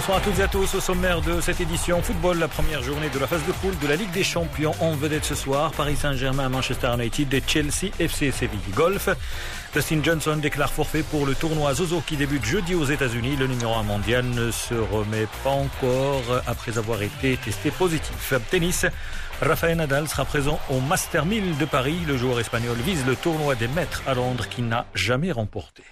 Bonsoir à toutes et à tous. Au sommaire de cette édition football, la première journée de la phase de poule de la Ligue des Champions en vedette ce soir. Paris Saint-Germain, Manchester United et Chelsea FC Séville Golf. Dustin Johnson déclare forfait pour le tournoi Zozo qui débute jeudi aux États-Unis. Le numéro 1 mondial ne se remet pas encore après avoir été testé positif. Tennis. Rafael Nadal sera présent au Master 1000 de Paris. Le joueur espagnol vise le tournoi des maîtres à Londres qu'il n'a jamais remporté.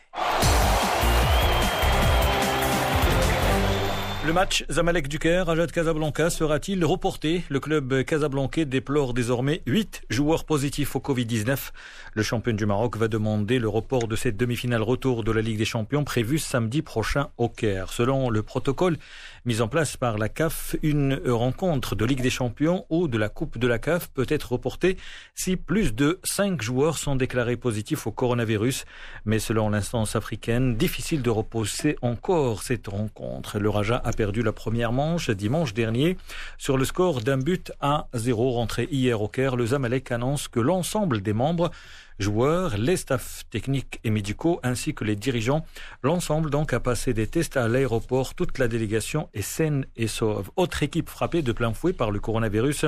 Le match Zamalek du Caire, Ajad Casablanca sera-t-il reporté Le club casablancais déplore désormais 8 joueurs positifs au Covid-19. Le champion du Maroc va demander le report de cette demi-finale retour de la Ligue des Champions prévue samedi prochain au Caire. Selon le protocole mis en place par la CAF, une rencontre de Ligue des Champions ou de la Coupe de la CAF peut être reportée si plus de 5 joueurs sont déclarés positifs au coronavirus. Mais selon l'instance africaine, difficile de reposer encore cette rencontre. Le Raja a perdu la première manche dimanche dernier sur le score d'un but à zéro rentré hier au Caire. Le Zamalek annonce que l'ensemble des membres joueurs, les staffs techniques et médicaux ainsi que les dirigeants. L'ensemble donc a passé des tests à l'aéroport. Toute la délégation est saine et sauve. Autre équipe frappée de plein fouet par le coronavirus,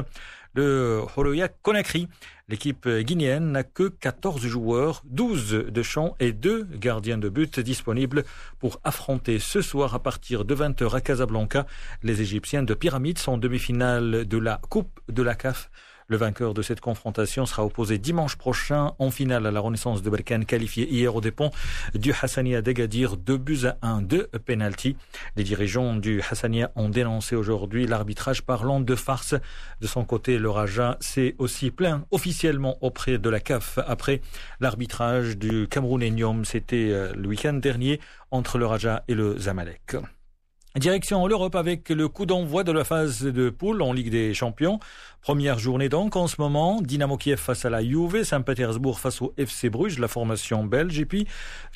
le Horoya Conakry. L'équipe guinéenne n'a que 14 joueurs, 12 de champ et 2 gardiens de but disponibles pour affronter ce soir à partir de 20h à Casablanca les Égyptiens de Pyramide sont en demi-finale de la Coupe de la CAF. Le vainqueur de cette confrontation sera opposé dimanche prochain en finale à la Renaissance de Berkane, qualifié hier au dépens du Hassania d'Agadir, 2 buts à 1 de penalty. Les dirigeants du Hassania ont dénoncé aujourd'hui l'arbitrage parlant de farce. De son côté, le Raja s'est aussi plaint officiellement auprès de la CAF après l'arbitrage du Cameroun C'était euh, le week-end dernier entre le Raja et le Zamalek. Direction l'Europe avec le coup d'envoi de la phase de poule en Ligue des Champions. Première journée donc en ce moment. Dynamo Kiev face à la Juve, Saint-Pétersbourg face au FC Bruges, la formation belge. Et puis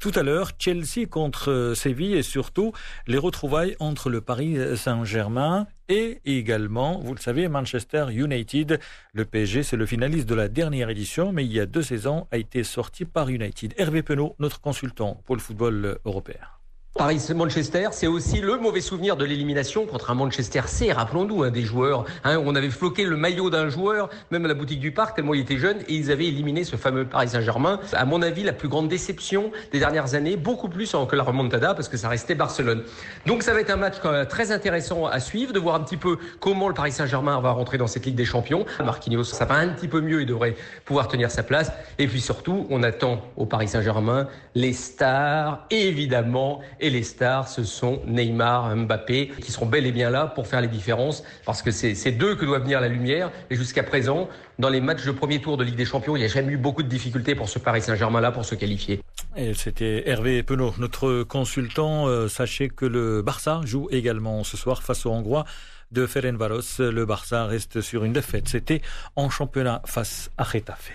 tout à l'heure, Chelsea contre Séville et surtout les retrouvailles entre le Paris Saint-Germain et également, vous le savez, Manchester United. Le PSG, c'est le finaliste de la dernière édition, mais il y a deux saisons, a été sorti par United. Hervé Penaud, notre consultant pour le football européen. Paris-Manchester, c'est aussi le mauvais souvenir de l'élimination contre un Manchester C. Rappelons-nous, un des joueurs, hein, on avait floqué le maillot d'un joueur, même à la boutique du parc, tellement il était jeune, et ils avaient éliminé ce fameux Paris Saint-Germain. À mon avis, la plus grande déception des dernières années, beaucoup plus que la remontada, parce que ça restait Barcelone. Donc ça va être un match très intéressant à suivre, de voir un petit peu comment le Paris Saint-Germain va rentrer dans cette Ligue des Champions. Marquinhos, ça va un petit peu mieux, il devrait pouvoir tenir sa place. Et puis surtout, on attend au Paris Saint-Germain les stars, évidemment, les stars, ce sont Neymar, Mbappé, qui seront bel et bien là pour faire les différences, parce que c'est d'eux que doit venir la lumière. Et jusqu'à présent, dans les matchs de premier tour de Ligue des Champions, il n'y a jamais eu beaucoup de difficultés pour ce Paris Saint-Germain-là pour se qualifier. Et c'était Hervé Penaud, notre consultant. Euh, sachez que le Barça joue également ce soir face aux Hongrois de Ferencvaros. Le Barça reste sur une défaite. C'était en championnat face à Getafe.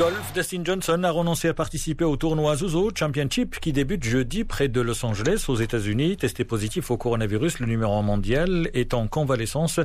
Golf, Dustin Johnson a renoncé à participer au tournoi Zuzo Championship qui débute jeudi près de Los Angeles aux États-Unis. Testé positif au coronavirus, le numéro 1 mondial est en convalescence.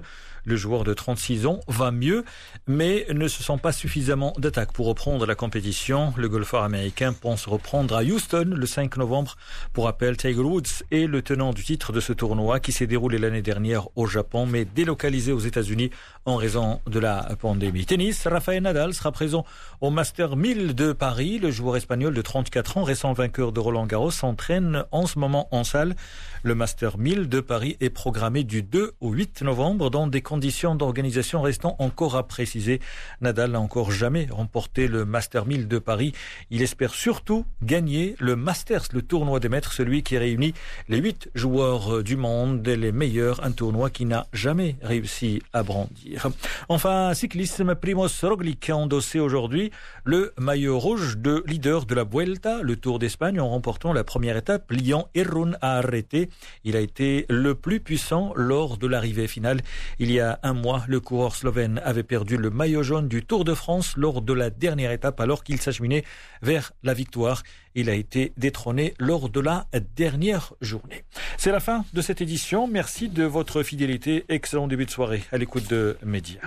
Le joueur de 36 ans va mieux, mais ne se sent pas suffisamment d'attaque pour reprendre la compétition. Le golfeur américain pense reprendre à Houston le 5 novembre. Pour rappel, Tiger Woods est le tenant du titre de ce tournoi qui s'est déroulé l'année dernière au Japon, mais délocalisé aux États-Unis en raison de la pandémie. Tennis, Rafael Nadal sera présent au Master 1000 de Paris. Le joueur espagnol de 34 ans, récent vainqueur de Roland Garros, s'entraîne en ce moment en salle. Le Master 1000 de Paris est programmé du 2 au 8 novembre dans des conditions d'organisation restant encore à préciser. Nadal n'a encore jamais remporté le Master 1000 de Paris. Il espère surtout gagner le Masters, le tournoi des maîtres, celui qui réunit les 8 joueurs du monde et les meilleurs, un tournoi qui n'a jamais réussi à brandir. Enfin, cyclisme, Primoz Roglic a endossé aujourd'hui le maillot rouge de leader de la Vuelta, le Tour d'Espagne, en remportant la première étape. Lyon Errun a arrêté. Il a été le plus puissant lors de l'arrivée finale. Il y a un mois, le coureur slovène avait perdu le maillot jaune du Tour de France lors de la dernière étape alors qu'il s'acheminait vers la victoire. Il a été détrôné lors de la dernière journée. C'est la fin de cette édition. Merci de votre fidélité. Excellent début de soirée à l'écoute de Média.